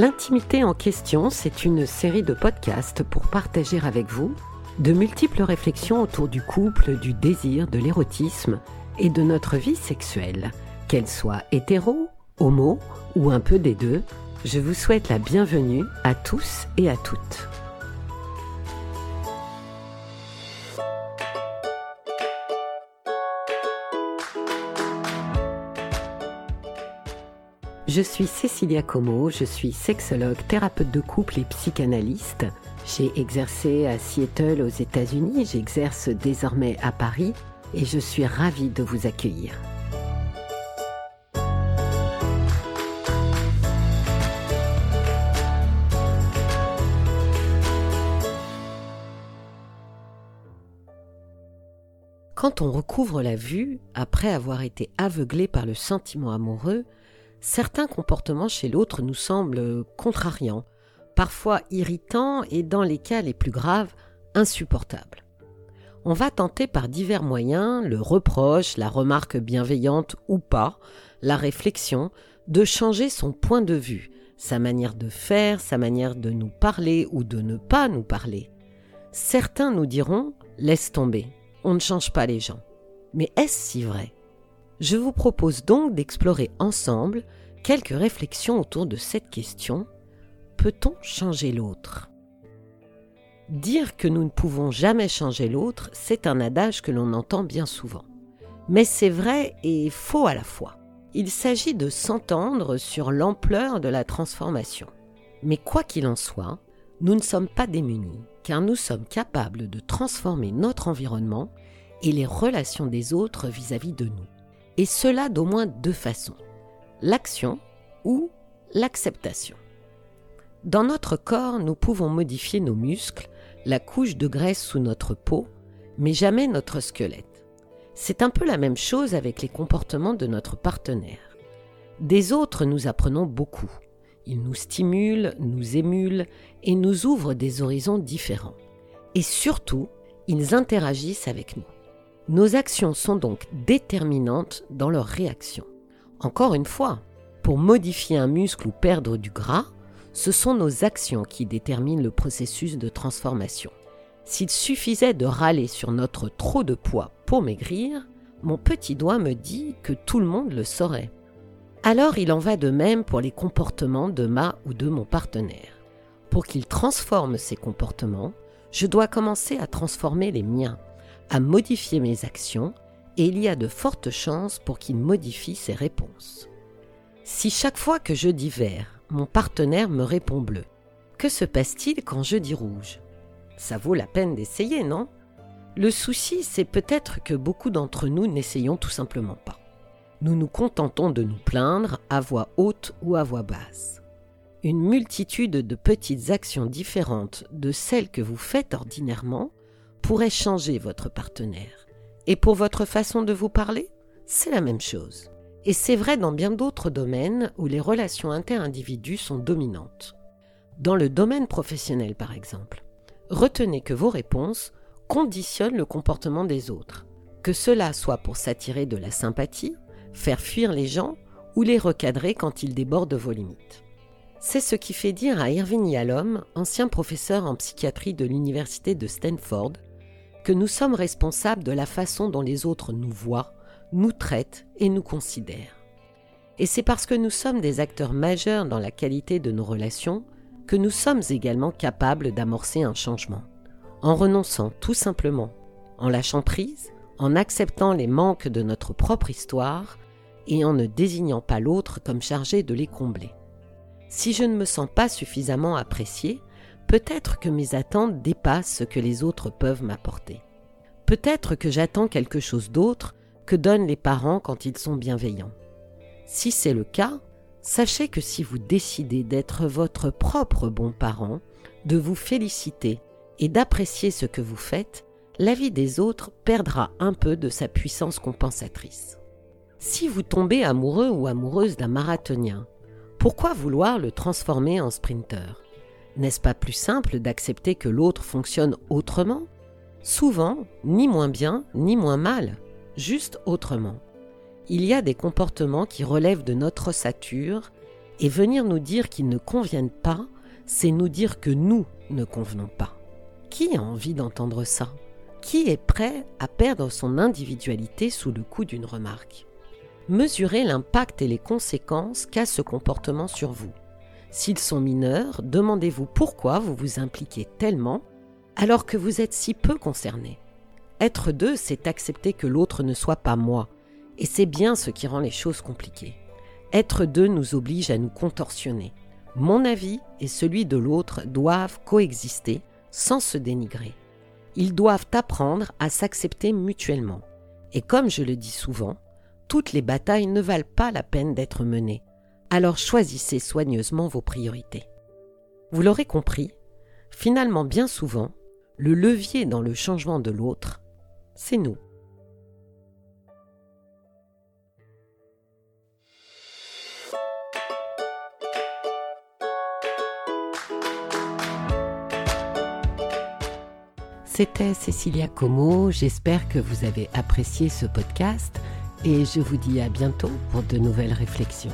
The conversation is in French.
L'intimité en question, c'est une série de podcasts pour partager avec vous de multiples réflexions autour du couple, du désir, de l'érotisme et de notre vie sexuelle, qu'elle soit hétéro, homo ou un peu des deux. Je vous souhaite la bienvenue à tous et à toutes. Je suis Cécilia Como, je suis sexologue, thérapeute de couple et psychanalyste. J'ai exercé à Seattle aux États-Unis, j'exerce désormais à Paris et je suis ravie de vous accueillir. Quand on recouvre la vue, après avoir été aveuglé par le sentiment amoureux, certains comportements chez l'autre nous semblent contrariants, parfois irritants et dans les cas les plus graves, insupportables. On va tenter par divers moyens, le reproche, la remarque bienveillante ou pas, la réflexion, de changer son point de vue, sa manière de faire, sa manière de nous parler ou de ne pas nous parler. Certains nous diront Laisse tomber, on ne change pas les gens. Mais est-ce si vrai? Je vous propose donc d'explorer ensemble quelques réflexions autour de cette question. Peut-on changer l'autre? Dire que nous ne pouvons jamais changer l'autre, c'est un adage que l'on entend bien souvent. Mais c'est vrai et faux à la fois. Il s'agit de s'entendre sur l'ampleur de la transformation. Mais quoi qu'il en soit, nous ne sommes pas démunis, car nous sommes capables de transformer notre environnement et les relations des autres vis-à-vis de nous et cela d'au moins deux façons, l'action ou l'acceptation. Dans notre corps, nous pouvons modifier nos muscles, la couche de graisse sous notre peau, mais jamais notre squelette. C'est un peu la même chose avec les comportements de notre partenaire. Des autres, nous apprenons beaucoup. Ils nous stimulent, nous émulent et nous ouvrent des horizons différents. Et surtout, ils interagissent avec nous. Nos actions sont donc déterminantes dans leur réaction. Encore une fois, pour modifier un muscle ou perdre du gras, ce sont nos actions qui déterminent le processus de transformation. S'il suffisait de râler sur notre trop de poids pour maigrir, mon petit doigt me dit que tout le monde le saurait. Alors il en va de même pour les comportements de ma ou de mon partenaire. Pour qu'il transforme ses comportements, je dois commencer à transformer les miens à modifier mes actions et il y a de fortes chances pour qu'il modifie ses réponses. Si chaque fois que je dis vert, mon partenaire me répond bleu, que se passe-t-il quand je dis rouge? Ça vaut la peine d'essayer, non? Le souci, c'est peut-être que beaucoup d'entre nous n'essayons tout simplement pas. Nous nous contentons de nous plaindre à voix haute ou à voix basse. Une multitude de petites actions différentes de celles que vous faites ordinairement pourrait changer votre partenaire. Et pour votre façon de vous parler, c'est la même chose. Et c'est vrai dans bien d'autres domaines où les relations inter-individus sont dominantes. Dans le domaine professionnel, par exemple, retenez que vos réponses conditionnent le comportement des autres, que cela soit pour s'attirer de la sympathie, faire fuir les gens ou les recadrer quand ils débordent vos limites. C'est ce qui fait dire à Irving Yalom, ancien professeur en psychiatrie de l'université de Stanford, que nous sommes responsables de la façon dont les autres nous voient, nous traitent et nous considèrent. Et c'est parce que nous sommes des acteurs majeurs dans la qualité de nos relations que nous sommes également capables d'amorcer un changement, en renonçant tout simplement, en lâchant prise, en acceptant les manques de notre propre histoire et en ne désignant pas l'autre comme chargé de les combler. Si je ne me sens pas suffisamment apprécié, Peut-être que mes attentes dépassent ce que les autres peuvent m'apporter. Peut-être que j'attends quelque chose d'autre que donnent les parents quand ils sont bienveillants. Si c'est le cas, sachez que si vous décidez d'être votre propre bon parent, de vous féliciter et d'apprécier ce que vous faites, la vie des autres perdra un peu de sa puissance compensatrice. Si vous tombez amoureux ou amoureuse d'un marathonien, pourquoi vouloir le transformer en sprinter n'est-ce pas plus simple d'accepter que l'autre fonctionne autrement? Souvent, ni moins bien, ni moins mal, juste autrement. Il y a des comportements qui relèvent de notre ossature Et venir nous dire qu'ils ne conviennent pas, c'est nous dire que nous ne convenons pas. Qui a envie d'entendre ça? Qui est prêt à perdre son individualité sous le coup d'une remarque? Mesurez l'impact et les conséquences qu'a ce comportement sur vous. S'ils sont mineurs, demandez-vous pourquoi vous vous impliquez tellement alors que vous êtes si peu concerné. Être deux, c'est accepter que l'autre ne soit pas moi, et c'est bien ce qui rend les choses compliquées. Être deux nous oblige à nous contorsionner. Mon avis et celui de l'autre doivent coexister sans se dénigrer. Ils doivent apprendre à s'accepter mutuellement. Et comme je le dis souvent, toutes les batailles ne valent pas la peine d'être menées. Alors choisissez soigneusement vos priorités. Vous l'aurez compris, finalement bien souvent, le levier dans le changement de l'autre, c'est nous. C'était Cécilia Como, j'espère que vous avez apprécié ce podcast et je vous dis à bientôt pour de nouvelles réflexions.